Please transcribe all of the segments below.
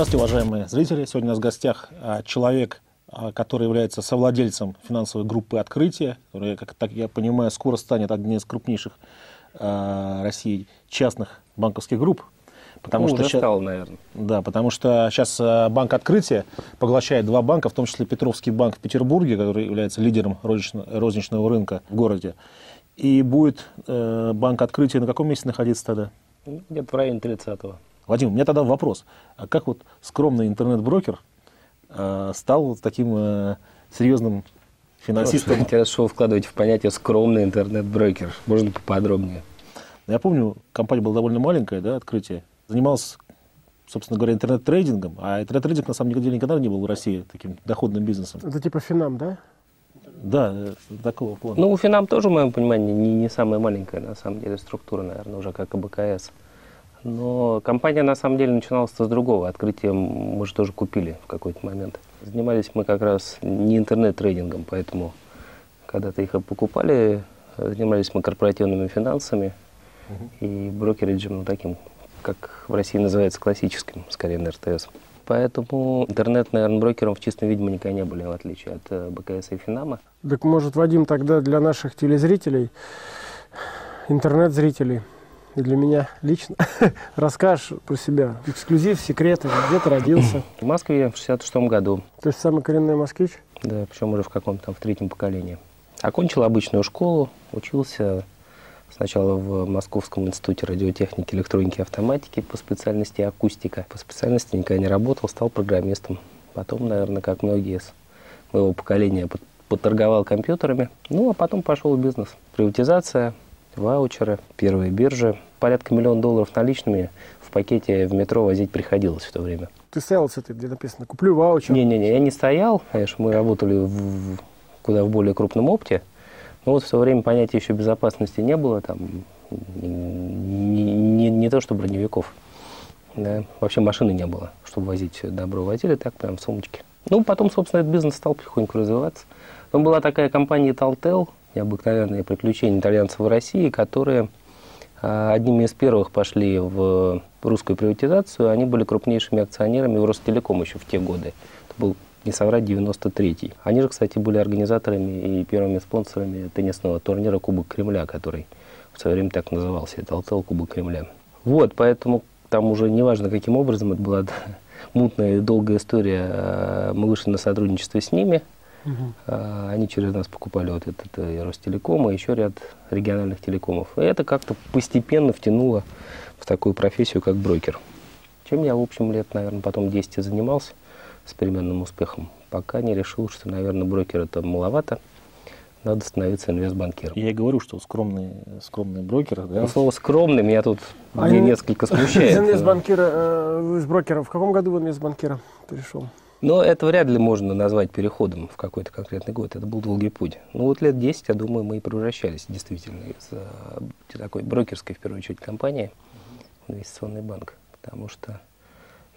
Здравствуйте, уважаемые зрители. Сегодня у нас в гостях а, человек, а, который является совладельцем финансовой группы «Открытие», которая, как так я понимаю, скоро станет одной из крупнейших а, России частных банковских групп. Потому ну, что уже стал, наверное. Да, потому что сейчас банк «Открытие» поглощает два банка, в том числе Петровский банк в Петербурге, который является лидером розничного рынка в городе. И будет э, банк «Открытие» на каком месте находиться тогда? Где-то в районе 30-го. Вадим, у меня тогда вопрос. А как вот скромный интернет-брокер э, стал таким э, серьезным финансистом? Просто хорошо вкладывать в понятие скромный интернет-брокер. Можно поподробнее. Я помню, компания была довольно маленькая, да, открытие. Занималась, собственно говоря, интернет-трейдингом. А интернет-трейдинг, на самом деле, никогда не был в России таким доходным бизнесом. Это типа Финам, да? Да, э, такого плана. Ну, у Финам тоже, в моем понимании, не, не самая маленькая, на самом деле, структура, наверное, уже как и БКС. Но компания на самом деле начиналась с другого. Открытие мы же тоже купили в какой-то момент. Занимались мы как раз не интернет-трейдингом, поэтому когда-то их покупали, занимались мы корпоративными финансами угу. и брокериджем, ну, таким, как в России называется, классическим, скорее на РТС. Поэтому интернет, наверное, брокером в чистом виде мы никогда не были, в отличие от э, БКС и Финама. Так может, Вадим, тогда для наших телезрителей, интернет-зрителей, и для меня лично. Расскажешь про себя. Эксклюзив, секреты, где ты родился. В Москве в 66 году. То есть самый коренной москвич? Да, причем уже в каком-то там в третьем поколении. Окончил обычную школу, учился сначала в Московском институте радиотехники, электроники и автоматики по специальности акустика. По специальности никогда не работал, стал программистом. Потом, наверное, как многие из моего поколения, поторговал компьютерами. Ну, а потом пошел в бизнес. Приватизация, ваучеры, первые биржи. Порядка миллиона долларов наличными в пакете в метро возить приходилось в то время. Ты стоял с этой, где написано «куплю ваучер»? Не-не-не, я не стоял. Конечно, мы работали в, куда в более крупном опте. Но вот в то время понятия еще безопасности не было. Там не, не, не то, что броневиков. Да. Вообще машины не было, чтобы возить добро. Возили так прям в сумочке. Ну, потом, собственно, этот бизнес стал потихоньку развиваться. Но была такая компания Taltel, необыкновенные приключения итальянцев в России, которые а, одними из первых пошли в русскую приватизацию. Они были крупнейшими акционерами в Ростелеком еще в те годы. Это был, не соврать, 93-й. Они же, кстати, были организаторами и первыми спонсорами теннисного турнира Кубок Кремля, который в свое время так назывался. Это Алтел Кубок Кремля. Вот, поэтому там уже неважно, каким образом это была мутная и долгая история. А, мы вышли на сотрудничество с ними – Угу. Они через нас покупали вот этот и Ростелеком, и еще ряд региональных телекомов. И это как-то постепенно втянуло в такую профессию, как брокер. Чем я, в общем, лет, наверное, потом 10 занимался с переменным успехом, пока не решил, что, наверное, брокер это маловато, надо становиться инвестбанкиром. Я и говорю, что скромный, скромный брокер. Да? Ну, слово «скромный» меня тут а не, несколько смущает. Из инвестбанкира, э, из брокера, в каком году в инвестбанкира перешел? Но это вряд ли можно назвать переходом в какой-то конкретный год. Это был долгий путь. Ну вот лет 10, я думаю, мы и превращались действительно из э, такой брокерской, в первую очередь, компании в инвестиционный банк. Потому что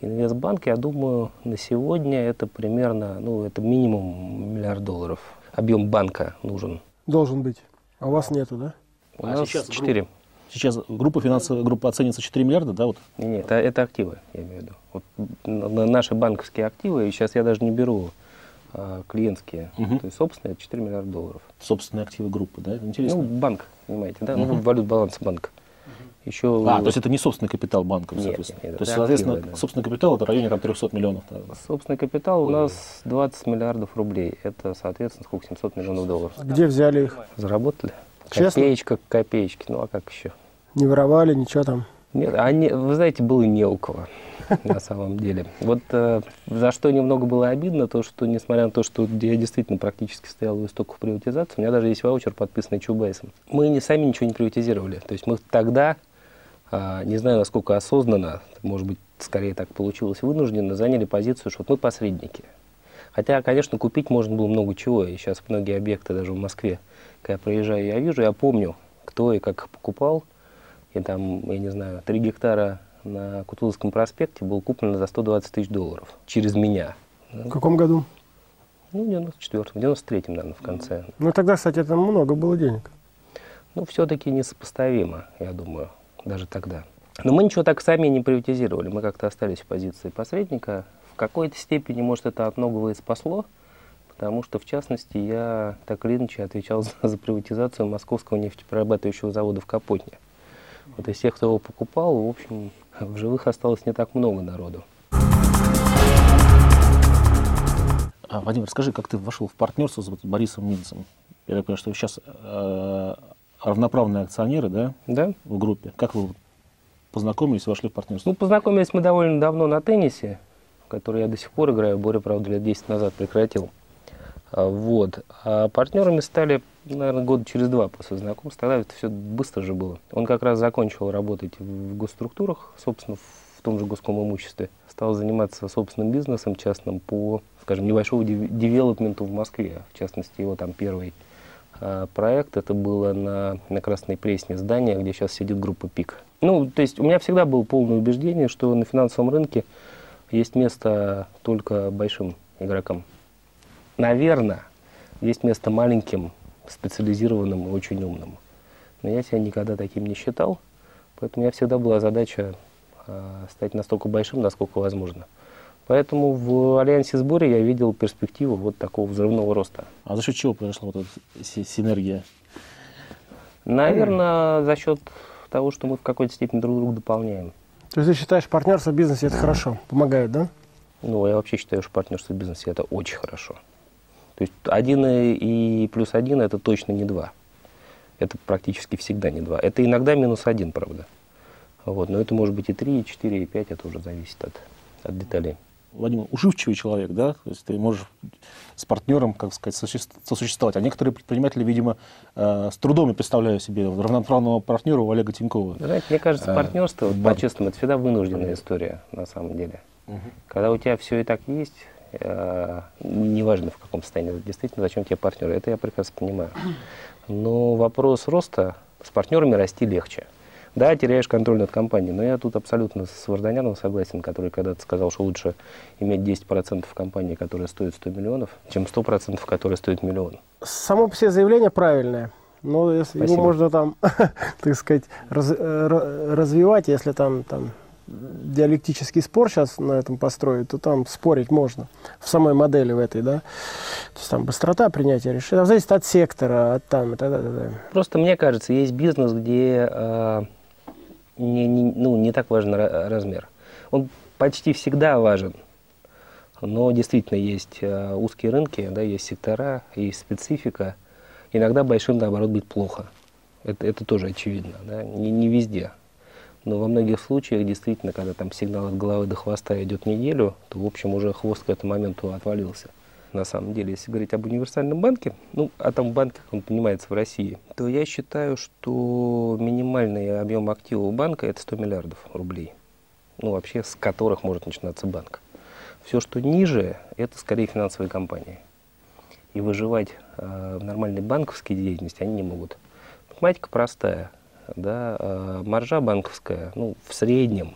инвестбанк, я думаю, на сегодня это примерно, ну это минимум миллиард долларов. Объем банка нужен. Должен быть. А у вас нету, да? У а нас сейчас 4. Сейчас группа финансовая группа оценится 4 миллиарда, да? Вот? Нет, это, это активы, я имею в виду. Вот, наши банковские активы, и сейчас я даже не беру а, клиентские, угу. то есть собственные, это 4 миллиарда долларов. Собственные активы группы, да? Интересно. Ну, банк, понимаете, да? Угу. Ну, валют баланса банка. Еще... А, то есть это не собственный капитал банка, нет, соответственно. Нет, нет, то есть, соответственно, активы, да. собственный капитал это в районе там, 300 миллионов. Да. Собственный капитал у нас 20 миллиардов рублей. Это, соответственно, сколько? 700 миллионов долларов. Где взяли их? Заработали. Честно? Копеечка к копеечке. Ну, а как еще? Не воровали, ничего там? Нет, они, вы знаете, было не у кого на самом деле. Вот э, за что немного было обидно, то, что, несмотря на то, что я действительно практически стоял у истоков приватизации, у меня даже есть ваучер, подписанный Чубайсом. Мы не, сами ничего не приватизировали. То есть мы тогда, э, не знаю, насколько осознанно, может быть, скорее так получилось, вынужденно заняли позицию, что вот мы посредники. Хотя, конечно, купить можно было много чего, и сейчас многие объекты даже в Москве, когда я проезжаю, я вижу, я помню, кто и как их покупал, и там, я не знаю, 3 гектара на Кутузовском проспекте был куплен за 120 тысяч долларов через меня. В каком году? Ну, в 94-м, в 93-м, наверное, в конце. Ну, тогда, кстати, это много было денег. Ну, все-таки несопоставимо, я думаю, даже тогда. Но мы ничего так сами не приватизировали. Мы как-то остались в позиции посредника. В какой-то степени, может, это от многого и спасло, потому что, в частности, я так или иначе отвечал за, за приватизацию московского нефтеперерабатывающего завода в Капотне. Вот из тех, кто его покупал, в общем, в живых осталось не так много народу. А, Вадим, расскажи, как ты вошел в партнерство с Борисом Минцем? Я так понимаю, что вы сейчас э, равноправные акционеры, да, Да? в группе. Как вы познакомились вошли в партнерство? Ну, познакомились мы довольно давно на теннисе, который я до сих пор играю. Боря, правда, лет 10 назад прекратил. А, Вот. А партнерами стали, наверное, года через два после знакомства. Тогда это все быстро же было. Он как раз закончил работать в госструктурах, собственно, в том же госком имуществе. Стал заниматься собственным бизнесом частным по, скажем, небольшому дев- девелопменту в Москве. В частности, его там первый а, проект. Это было на, на Красной Пресне здание, где сейчас сидит группа ПИК. Ну, то есть у меня всегда было полное убеждение, что на финансовом рынке есть место только большим игрокам. Наверное, есть место маленьким, специализированным и очень умным. Но я себя никогда таким не считал, поэтому у меня всегда была задача а, стать настолько большим, насколько возможно. Поэтому в альянсе сборе я видел перспективу вот такого взрывного роста. А за счет чего произошла вот эта си- синергия? Наверное, за счет того, что мы в какой-то степени друг друга дополняем. То есть ты считаешь, партнерство в бизнесе это хорошо, помогает, да? Ну, я вообще считаю, что партнерство в бизнесе это очень хорошо. То есть один и, плюс один это точно не два. Это практически всегда не два. Это иногда минус один, правда. Вот, но это может быть и три, и четыре, и пять, это уже зависит от, от деталей. Вадим, уживчивый человек, да? То есть ты можешь с партнером, как сказать, сосуществ- сосуществовать. А некоторые предприниматели, видимо, э, с трудом я представляю себе равноправного партнера у Олега Тинькова. Знаете, мне кажется, А, партнерство, бар- по-честному, это всегда вынужденная история, на самом деле. Когда у тебя все и так есть, неважно в каком состоянии, действительно, зачем тебе партнеры, это я прекрасно понимаю. Но вопрос роста, с партнерами расти легче. Да, теряешь контроль над компанией, но я тут абсолютно с Варданяном согласен, который когда-то сказал, что лучше иметь 10% компании, которая стоит 100 миллионов, чем 100%, которая стоит миллион. Само по себе заявление правильное. Но если его Спасибо. можно там, так сказать, раз- э, ра- развивать, если там, там диалектический спор сейчас на этом построить, то там спорить можно в самой модели в этой, да. То есть там быстрота принятия решений, там зависит от сектора, от там и так далее. Просто мне кажется, есть бизнес, где э, не, не- ну, не так важен ра- размер. Он почти всегда важен, но действительно есть э, узкие рынки, да, есть сектора, есть специфика. Иногда большим, наоборот, быть плохо. Это, это тоже очевидно, да, не, не везде. Но во многих случаях, действительно, когда там сигнал от головы до хвоста идет неделю, то, в общем, уже хвост к этому моменту отвалился. На самом деле, если говорить об универсальном банке, ну, а там банк, как он понимается, в России, то я считаю, что минимальный объем активов банка – это 100 миллиардов рублей. Ну, вообще, с которых может начинаться банк. Все, что ниже, это скорее финансовые компании. И выживать э, в нормальной банковской деятельности они не могут. Математика простая. Да, э, маржа банковская, ну, в среднем,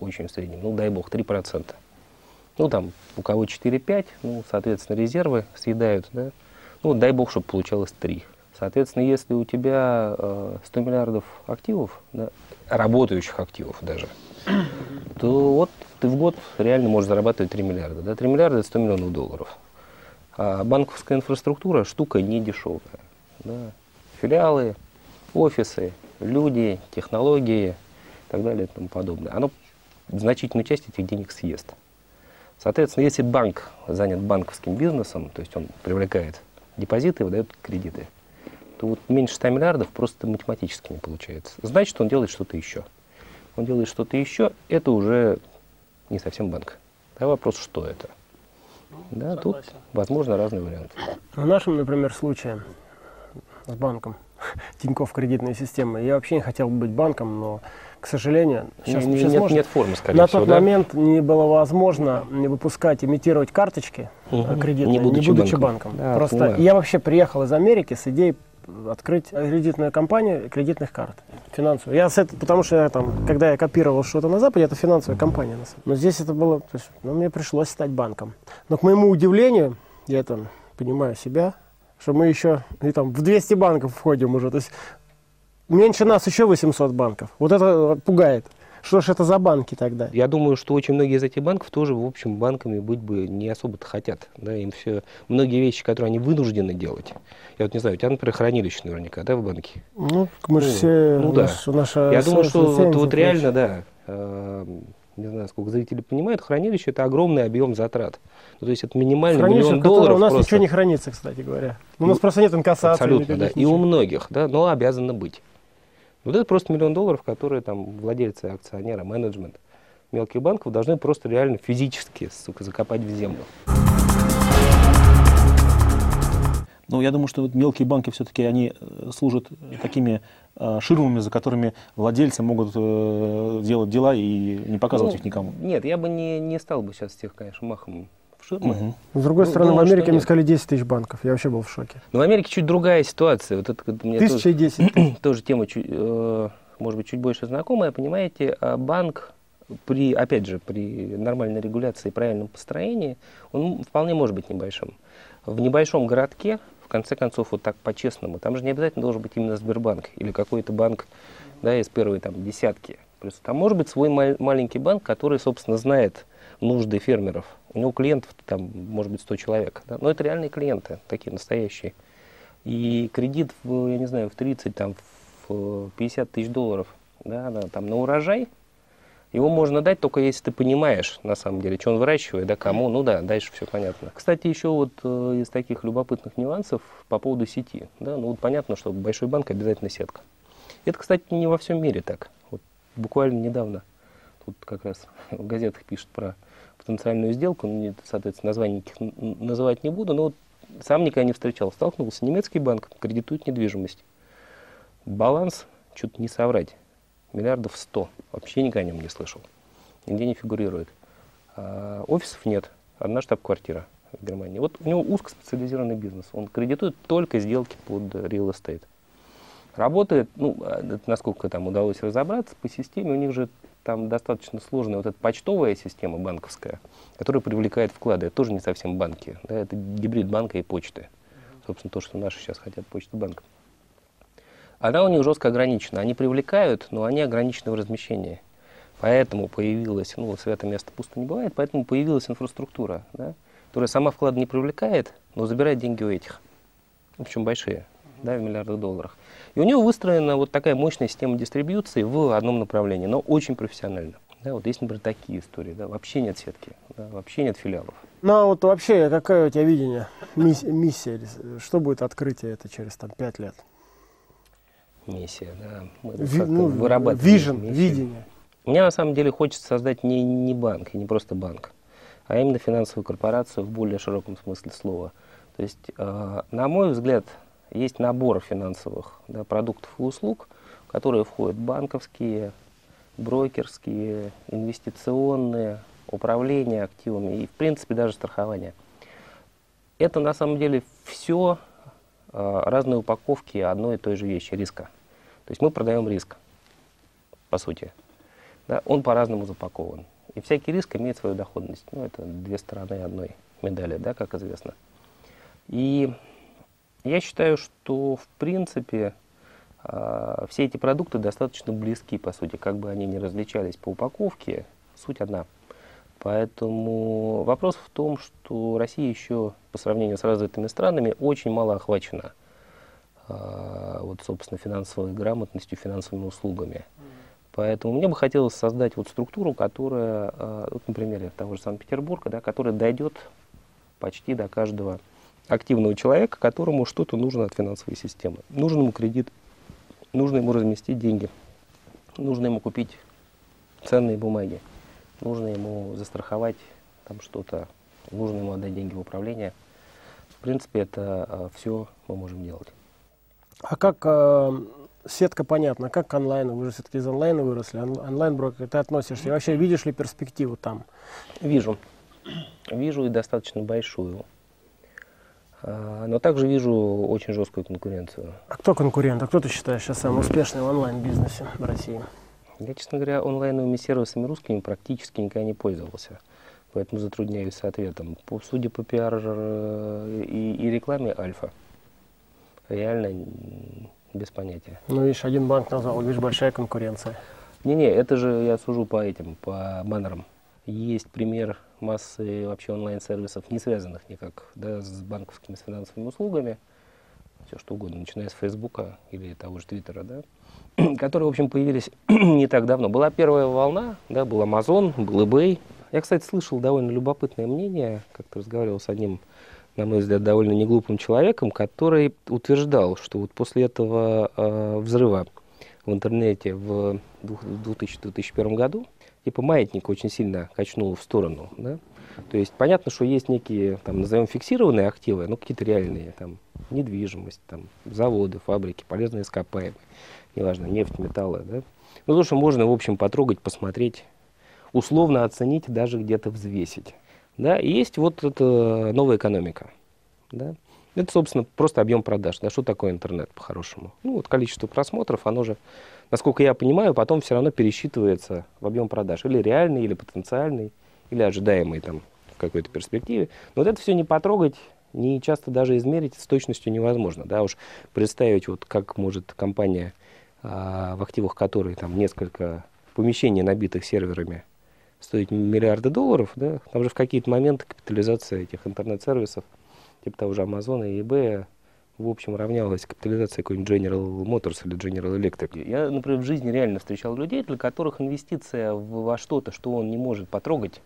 очень в среднем, ну, дай бог, 3%. Ну, там, у кого 4-5, ну, соответственно, резервы съедают, да. Ну, дай бог, чтобы получалось 3. Соответственно, если у тебя э, 100 миллиардов активов, да, работающих активов даже, то вот ты в год реально можешь зарабатывать 3 миллиарда. Да? 3 миллиарда – это 100 миллионов долларов. А банковская инфраструктура – штука не дешевая. Да? Филиалы, офисы, люди, технологии и так далее и тому подобное. Оно значительную часть этих денег съест. Соответственно, если банк занят банковским бизнесом, то есть он привлекает депозиты и выдает кредиты, то вот меньше 100 миллиардов просто математически не получается. Значит, он делает что-то еще. Он делает что-то еще, это уже не совсем банк. Да, вопрос, что это? Да, тут возможно разные варианты. В нашем, например, случае с банком Тинькофф кредитная система, я вообще не хотел бы быть банком, но, к сожалению, сейчас, Не- сейчас нет, можно. нет формы, скорее На всего, тот да? момент не было возможно не выпускать, имитировать карточки э, кредитные, Не будучи банком. банком. Да, Просто понимаю. я вообще приехал из Америки с идеей открыть кредитную компанию кредитных карт финансовую. Я с это, потому что я там, когда я копировал что-то на Западе, это финансовая компания. Но здесь это было, то есть, ну, мне пришлось стать банком. Но к моему удивлению, я там понимаю себя, что мы еще и там в 200 банков входим уже. То есть меньше нас еще 800 банков. Вот это пугает. Что ж это за банки тогда? Я думаю, что очень многие из этих банков тоже, в общем, банками быть бы не особо-то хотят. Да, им все, многие вещи, которые они вынуждены делать. Я вот не знаю, у тебя, например, хранилище наверняка, да, в банке? Ну, мы же Ну, все... ну да. наш- наша Я думаю, что вот, вот реально, да, э, не знаю, сколько зрители понимают, хранилище это огромный объем затрат. Ну, то есть это минимальный Хранилище, миллион долларов у нас просто. ничего не хранится, кстати говоря. У нас просто нет инкассации. Абсолютно, да. никаких, И у ничего. многих, да, но обязано быть. Вот это просто миллион долларов, которые там владельцы, акционеры, менеджмент мелких банков должны просто реально физически, сука, закопать в землю. Ну, я думаю, что вот мелкие банки все-таки они э, служат такими э, ширмами, за которыми владельцы могут э, делать дела и не показывать Ну, их никому. Нет, я бы не, не стал бы сейчас всех, конечно, махом в ширмы. Мгм. С другой Ну, стороны, думаю, в Америке мне нет. сказали 10 тысяч банков. Я вообще был в шоке. Но в Америке чуть другая ситуация. Вот это вот мне тоже- Тысяча и десять тысяч. тоже тема, чуть, э, может быть, чуть больше знакомая. Понимаете, а банк при, опять же, при нормальной регуляции и правильном построении, он вполне может быть небольшим. В небольшом городке, конце концов, вот так по-честному, там же не обязательно должен быть именно Сбербанк или какой-то банк да, из первой там десятки. Плюс там может быть свой ма- маленький банк, который, собственно, знает нужды фермеров. У него клиентов там может быть 100 человек. да, Но это реальные клиенты, такие настоящие. И кредит, в, я не знаю, в 30, там, в 50 тысяч долларов да, на, там, на урожай, его можно дать только если ты понимаешь, на самом деле, что он выращивает, да, кому, ну да, дальше все понятно. Кстати, еще вот э, из таких любопытных нюансов по поводу сети. Да, ну вот понятно, что большой банк обязательно сетка. Это, кстати, не во всем мире так. Вот буквально недавно тут как раз в газетах пишут про потенциальную сделку, ну, соответственно, названий никаких называть не буду, но вот сам никогда не встречал. Столкнулся, немецкий банк кредитует недвижимость. Баланс, что-то не соврать, миллиардов сто. Вообще никогда о нем не слышал. Нигде не фигурирует. А, офисов нет. Одна штаб-квартира в Германии. Вот у него узкоспециализированный бизнес. Он кредитует только сделки под э, real estate. Работает, ну, это насколько там удалось разобраться, по системе у них же там достаточно сложная вот эта почтовая система банковская, которая привлекает вклады. Это тоже не совсем банки. Да, это гибрид банка и почты. Собственно, то, что наши сейчас хотят почты банк. Она у них жестко ограничена. Они привлекают, но они ограничены в размещении. Поэтому появилась, ну, святое место пусто не бывает, поэтому появилась инфраструктура, да, которая сама вклад не привлекает, но забирает деньги у этих. В общем, большие, да, в миллиардах долларов. И у него выстроена вот такая мощная система дистрибьюции в одном направлении, но очень профессионально. Да, вот есть, например, такие истории, да, вообще нет сетки, да, вообще нет филиалов. Ну, а вот вообще, какое у тебя видение? Мисс- миссия? с- Что будет открытие это через там, 5 лет? Миссия, да. Мы Ви- ну, вырабатываем вижен, миссию. видение. Мне на самом деле хочется создать не, не банк, и не просто банк, а именно финансовую корпорацию в более широком смысле слова. То есть, э, на мой взгляд, есть набор финансовых да, продуктов и услуг, в которые входят банковские, брокерские, инвестиционные, управление активами и, в принципе, даже страхование. Это на самом деле все разные упаковки одной и той же вещи, риска. То есть мы продаем риск, по сути. Да, он по-разному запакован. И всякий риск имеет свою доходность. Ну, это две стороны одной медали, да, как известно. И я считаю, что в принципе а, все эти продукты достаточно близки, по сути, как бы они ни различались по упаковке, суть одна. Поэтому вопрос в том, что Россия еще по сравнению с развитыми странами очень мало охвачена вот, собственно, финансовой грамотностью, финансовыми услугами. Поэтому мне бы хотелось создать вот структуру, которая, а, вот на примере того же Санкт-Петербурга, да, которая дойдет почти до каждого активного человека, которому что-то нужно от финансовой системы. Нужен ему кредит, нужно ему разместить деньги, нужно ему купить ценные бумаги, нужно ему застраховать там что-то, нужно ему отдать деньги в управление. В принципе, это все мы можем делать. А как э, сетка понятна, а как к онлайну? Вы же все-таки из онлайна выросли, он- онлайн-брокер, ты относишься, и вообще видишь ли перспективу там? Вижу. Вижу и достаточно большую. А, Но также вижу очень жесткую конкуренцию. А кто конкурент? А кто ты считаешь сейчас самый успешный в онлайн-бизнесе в России? Я, честно говоря, онлайновыми сервисами русскими практически никогда не пользовался. Поэтому затрудняюсь с ответом. По, судя по пиар э, и, и рекламе Альфа, реально без понятия. Ну, видишь, один банк назвал, видишь, большая конкуренция. Не-не, это же я сужу по этим, по баннерам. Есть пример массы вообще онлайн-сервисов, не связанных никак да, с банковскими, с финансовыми услугами, все что угодно, начиная с Фейсбука или того же Твиттера, да, которые, в общем, появились не так давно. Была первая волна, да, был Amazon, был eBay. Я, кстати, слышал довольно любопытное мнение, как-то разговаривал с одним, на мой взгляд, довольно неглупым человеком, который утверждал, что вот после этого э, взрыва в интернете в 2000-2001 году, типа маятник очень сильно качнул в сторону, да, то есть понятно, что есть некие, там, назовем, фиксированные активы, ну, какие-то реальные, там, недвижимость, там, заводы, фабрики, полезные ископаемые, неважно, нефть, металлы, да. Ну, то, что можно, в общем, потрогать, посмотреть, условно оценить, даже где-то взвесить. Да, и есть вот эта новая экономика, да. Это, собственно, просто объем продаж. Да, что такое интернет по-хорошему? Ну, вот количество просмотров, оно же, насколько я понимаю, потом все равно пересчитывается в объем продаж. Или реальный, или потенциальный, или ожидаемый там в какой-то перспективе. Но вот это все не потрогать, не часто даже измерить с точностью невозможно. Да, уж представить, вот как может компания, а, в активах которой там несколько помещений, набитых серверами, стоить миллиарды долларов, да, там же в какие-то моменты капитализация этих интернет-сервисов типа того же Амазона и eBay, в общем, равнялась капитализации какой-нибудь General Motors или General Electric. Я, например, в жизни реально встречал людей, для которых инвестиция во что-то, что он не может потрогать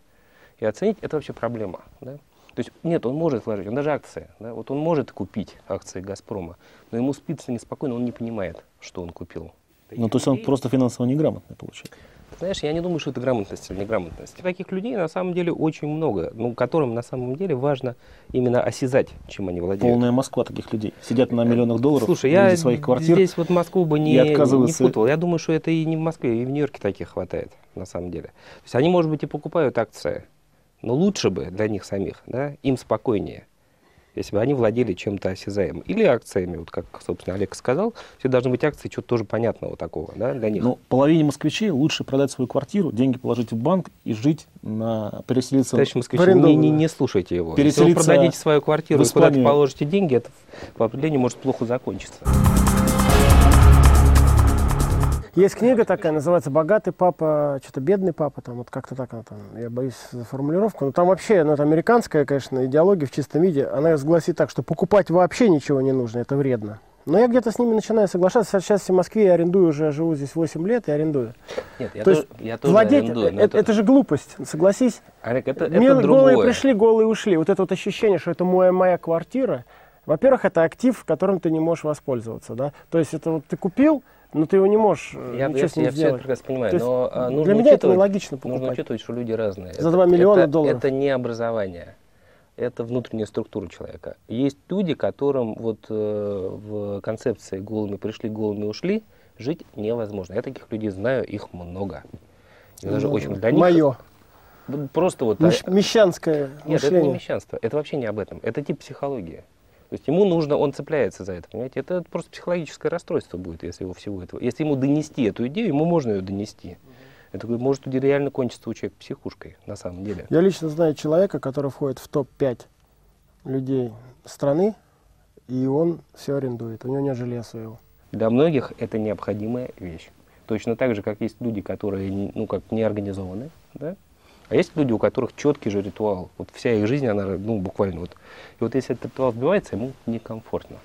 и оценить, это вообще проблема. Да? То есть нет, он может вложить, он даже акции. Да? Вот он может купить акции «Газпрома», но ему спится неспокойно, он не понимает, что он купил. Ну, то есть он просто финансово неграмотный получается. Знаешь, я не думаю, что это грамотность или неграмотность. Таких людей на самом деле очень много, ну, которым на самом деле важно именно осязать, чем они владеют. Полная Москва таких людей. Сидят на миллионах долларов Слушай, я своих квартир. здесь вот Москву бы не, не путал. Я думаю, что это и не в Москве, и в Нью-Йорке таких хватает, на самом деле. То есть они, может быть, и покупают акции, но лучше бы для них самих, да, им спокойнее если бы они владели чем-то осязаемым. Или акциями, вот как, собственно, Олег сказал, все должны быть акции чего-то тоже понятного такого да, для них. Ну, половине москвичей лучше продать свою квартиру, деньги положить в банк и жить на переселиться Товарищ москвичи, не, не, не слушайте его. Если вы продадите свою квартиру и куда-то положите деньги, это по определению может плохо закончиться. Есть книга такая, называется «Богатый папа», что-то «Бедный папа», там вот как-то так она там, я боюсь за формулировку, но там вообще, ну это американская, конечно, идеология в чистом виде, она гласит так, что покупать вообще ничего не нужно, это вредно. Но я где-то с ними начинаю соглашаться. Сейчас в Москве я арендую уже, живу здесь 8 лет и арендую. Нет, я, То тоже, я тоже владеть, арендую. Это, это, это же глупость, согласись. Олег, это, Мне это голые другое. пришли, голые ушли. Вот это вот ощущение, что это моя, моя квартира. Во-первых, это актив, которым ты не можешь воспользоваться. Да? То есть это вот ты купил, но ты его не можешь э, я, ничего я, с ним я сделать. все это прекрасно понимаю, То есть но а, нужно для меня это нелогично покупать. Нужно учитывать, что люди разные. За 2 миллиона это, долларов. Это не образование, это внутренняя структура человека. Есть люди, которым вот э, в концепции голыми пришли, голыми ушли, жить невозможно. Я таких людей знаю, их много. И даже Ну, очень для них Мое. просто вот Мещ- мещанское нет, это мышление. не мещанство, это вообще не об этом. Это тип психологии. То есть ему нужно, он цепляется за это, понимаете? Это просто психологическое расстройство будет, если его всего этого. Если ему донести эту идею, ему можно ее донести. Это может реально кончиться у человека психушкой, на самом деле. Я лично знаю человека, который входит в топ-5 людей страны, и он все арендует. У него нет жилья своего. Для многих это необходимая вещь. Точно так же, как есть люди, которые ну, как не организованы, да? А есть люди, у которых четкий же ритуал. Вот вся их жизнь, она, ну, буквально вот. И вот если этот ритуал сбивается, ему некомфортно.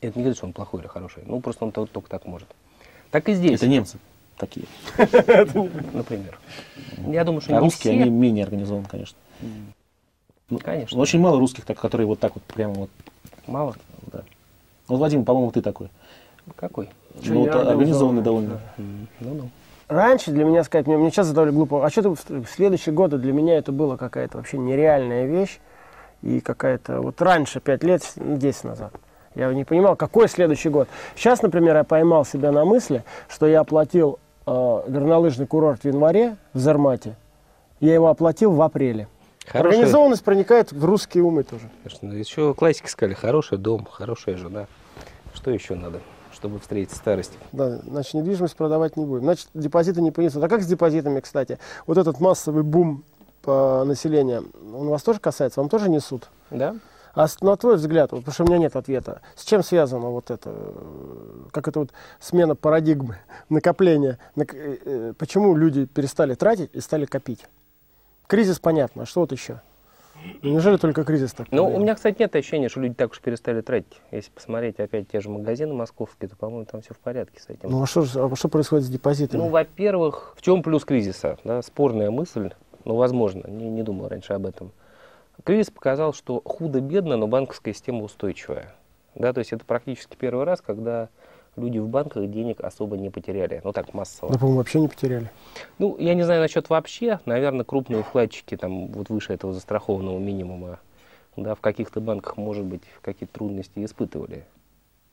Это не говорит, что он плохой или хороший. Ну, просто он то- только так может. Так и здесь, Это немцы такие. например. Я думаю, что А не русские, все. они менее организованы, конечно. Ну, Конечно. ну, Очень мало русских, так, которые вот так вот прямо вот, Мало. да. Ну, Владимир, по-моему, ты такой. Какой? Ну, вот, организованный довольно. М, Ну-ну. Раньше для меня сказать, мне, мне сейчас задали глупо, а что ты в, следующие годы для меня это было какая-то вообще нереальная вещь и какая-то, вот раньше, 5 лет, ну, 10 назад, я не понимал, какой следующий год. Сейчас, например, я поймал себя на мысли, что я оплатил э, горнолыжный курорт в январе в Зармате, я его оплатил в апреле. Хорошая- Организованность проникает в русские умы тоже. Конечно, еще классики сказали, хороший дом, хорошая жена. Что еще надо, чтобы встретить старость? Да, значит, недвижимость продавать не будем. Значит, депозиты не понесут. А как с депозитами, кстати? Вот этот массовый бум по населению, он вас тоже касается? Вам тоже несут? Да? А на твой взгляд, вот, потому что у меня нет ответа, с чем связано вот это, э, как это вот смена парадигмы, накопление? Нак- э, э, Почему люди перестали тратить и стали копить? Кризис понятно, а что вот еще? Неужели только кризис так? Ну, у меня, кстати, нет ощущения, что люди так уж перестали тратить. Если посмотреть опять те же магазины московские, то, по-моему, там все в порядке с этим. Ну а что, а что происходит с депозитами? Ну, во-первых, в чем плюс кризиса? Да, спорная мысль, ну, возможно, не, не думал раньше об этом. Кризис показал, что худо-бедно, но банковская система устойчивая. Да, то есть это практически первый раз, когда люди в банках денег особо не потеряли. Ну так, массово. Да, по-моему, вообще не потеряли. Ну, я не знаю насчет вообще. Наверное, крупные вкладчики, там, вот выше этого застрахованного минимума, да, в каких-то банках, может быть, какие-то трудности испытывали.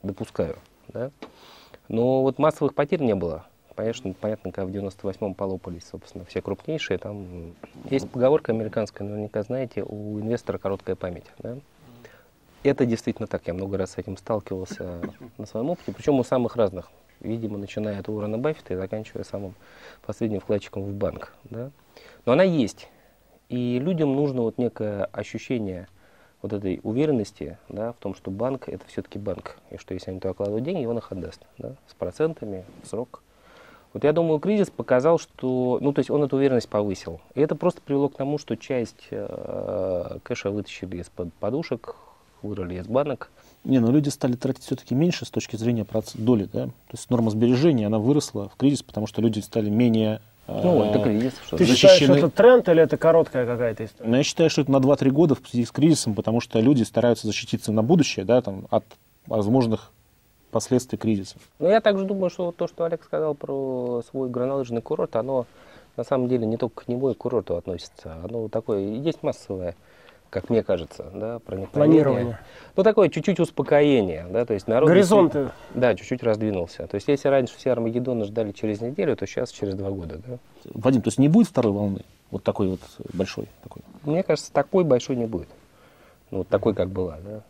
Допускаю, да. Но вот массовых потерь не было. Конечно, понятно, когда в 98-м полопались, собственно, все крупнейшие, там есть поговорка американская, наверняка знаете, у инвестора короткая память, да. Это действительно так, я много раз с этим сталкивался на своем опыте, причем у самых разных, видимо, начиная от Уоррена Баффета и заканчивая самым последним вкладчиком в банк. Да? Но она есть. И людям нужно вот некое ощущение вот этой уверенности да, в том, что банк это все-таки банк, и что если они туда кладут деньги, он их отдаст да, с процентами, в срок. Вот я думаю, кризис показал, что, ну то есть он эту уверенность повысил. И это просто привело к тому, что часть э, кэша вытащили из-под подушек, вырыли из банок. Не, ну люди стали тратить все-таки меньше с точки зрения проц- доли, да? То есть норма сбережений, она выросла в кризис, потому что люди стали менее... Ну, э, это кризис. Что Ты защищены. считаешь, что это тренд или это короткая какая-то история? Но я считаю, что это на 2-3 года в связи с кризисом, потому что люди стараются защититься на будущее, да, там, от возможных последствий кризиса. Ну, я также думаю, что то, что Олег сказал про свой горнолыжный курорт, оно на самом деле не только к нему и к курорту относится. Оно такое, и есть массовое, как мне кажется, да, проникновение. Планирование. Ну, такое чуть-чуть успокоение, да, то есть народ... Горизонты. Да, чуть-чуть раздвинулся. То есть, если раньше все Армагеддоны ждали через неделю, то сейчас через два года, да. Вадим, то есть не будет второй волны? Вот такой вот большой. Такой. Мне кажется, такой большой не будет. Ну, вот такой, как была, да.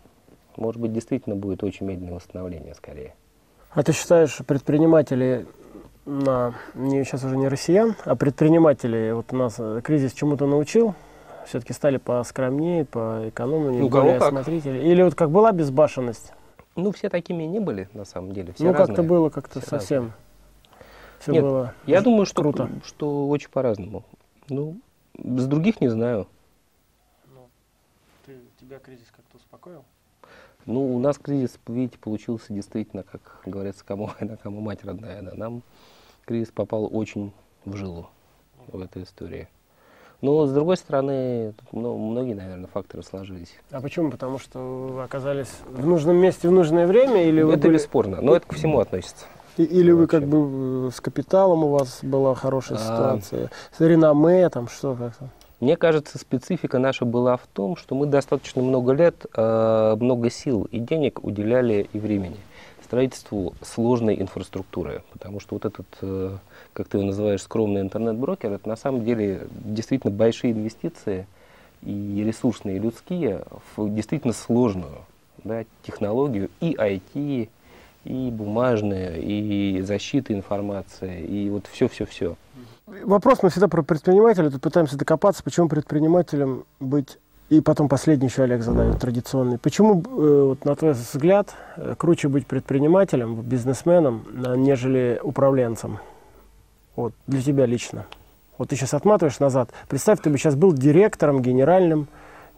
Может быть, действительно будет очень медленное восстановление, скорее. А ты считаешь, предприниматели, на, не, сейчас уже не россиян, а предприниматели, вот у нас э, кризис чему-то научил? Все-таки стали поскромнее, поэкономнее, Ну, более как. осмотрительнее? Или вот как была безбашенность? Ну, все такими не были, на самом деле. Все ну, как-то разные. было как-то Все совсем. Все Нет, было Я думаю, что, круто. что очень по-разному. Ну, с других не знаю. Ты, тебя кризис как-то успокоил? Ну, у нас кризис, видите, получился действительно, как говорится, кому война, кому мать родная. Да. Нам кризис попал очень в жилу в этой истории. Но, с другой стороны, ну, многие, наверное, факторы сложились. А почему? Потому что вы оказались в нужном месте в нужное время? Или вы, это были- бесспорно, но это ко всему относится. и- или вы как бы э, с капиталом у вас была хорошая А. ситуация? С реноме, там что как-то? Мне кажется, специфика наша была в том, что мы достаточно много лет, э, много сил и денег уделяли и времени строительству сложной инфраструктуры. Потому что вот этот, э, как ты его называешь, скромный интернет-брокер, это на самом деле действительно большие инвестиции и ресурсные, и людские в действительно сложную да, технологию и IT, и бумажные, и защита информации, и вот все-все-все. Вопрос мы всегда про предпринимателя, тут пытаемся докопаться, почему предпринимателем быть, и потом последний еще Олег задает, традиционный. Почему, э, вот, на твой взгляд, э, круче быть предпринимателем, бизнесменом, а, нежели управленцем? Вот, для тебя лично. Вот ты сейчас отматываешь назад. Представь, ты бы сейчас был директором, генеральным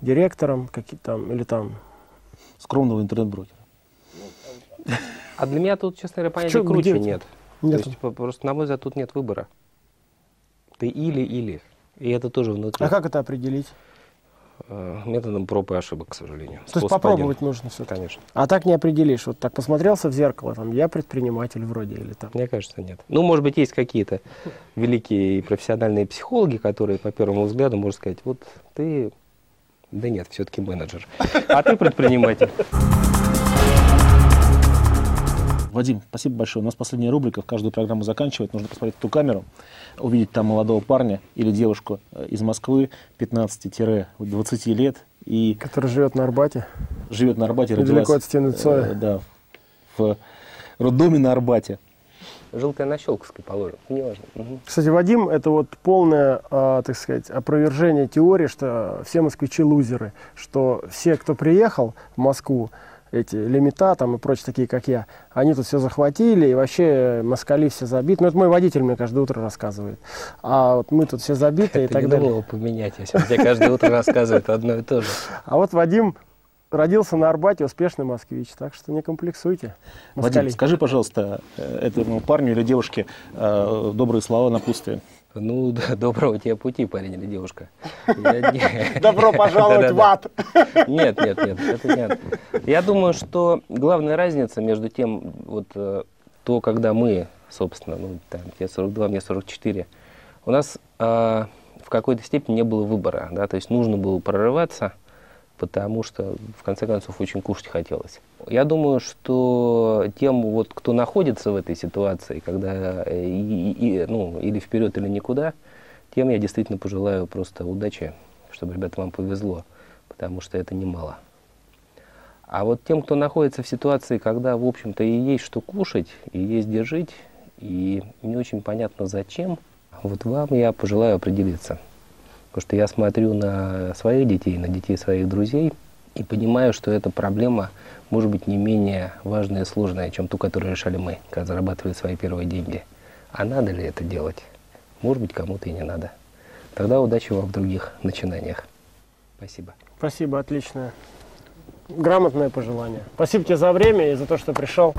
директором, какие там, или там, Скромного интернет-брокера. А для меня тут, честно говоря, понятия круче где нет. нет. То есть, по- просто, на мой взгляд, тут нет выбора. Ты или-или. И это тоже внутри. А как это определить? Э, Методом проб и ошибок, к сожалению. То есть попробовать один. нужно все Конечно. А так не определишь. Вот так посмотрелся в зеркало, там, я предприниматель вроде, или там. Мне кажется, нет. Ну, может быть, есть какие-то великие профессиональные психологи, которые по первому взгляду можно сказать, вот ты... Да нет, все-таки менеджер. А ты предприниматель. Вадим, спасибо большое. У нас последняя рубрика, в каждую программу заканчивает. Нужно посмотреть ту камеру, увидеть там молодого парня или девушку э, из Москвы 15-20 лет и Который живет на Арбате. живет на Арбате. Недалеко родилась, от стены Цоя. э, да, в роддоме на Арбате. Желтая на Щелковской положим, неважно. Мгм. Кстати, Вадим, это вот полное, а, так сказать, опровержение теории, что все москвичи лузеры, что все, кто приехал в Москву, эти лимита там и прочие такие, как я, они тут все захватили, и вообще москали все забиты. Ну, это мой водитель мне каждое утро рассказывает. А вот мы тут все забиты и Ты так не далее. думал поменять, если тебе каждое утро рассказывает одно и то же. А вот Вадим родился на Арбате, успешный москвич, так что не комплексуйте. Вадим, москалей. скажи, пожалуйста, э, этому парню или девушке э, добрые слова напутствия. Ну, да, доброго тебе пути, парень или девушка. Добро пожаловать в ад! Нет, нет, нет, это нет. Я думаю, что главная разница между тем, вот э, то, когда мы, собственно, ну, там, тебе 42, мне 44, у нас э, в какой-то степени не было выбора, да, то есть нужно было прорываться, потому что, в конце концов, очень кушать хотелось. Я думаю, что тем, вот, кто находится в этой ситуации, когда э, и- и- ну, или вперед, или никуда, тем я действительно пожелаю просто удачи, чтобы, ребята, вам повезло, потому что это немало. А вот тем, кто находится в ситуации, когда, в общем-то, и есть что кушать, и есть где жить, и не очень понятно зачем, вот вам я пожелаю определиться. Потому что я смотрю на своих детей, на детей своих друзей, и понимаю, что эта проблема может быть не менее важная и сложная, чем ту, которую решали мы, когда зарабатывали свои первые деньги. А надо ли это делать? Может быть, кому-то и не надо. Тогда удачи вам в других начинаниях. Спасибо. Спасибо, отличное. Грамотное пожелание. Спасибо тебе за время и за то, что пришел.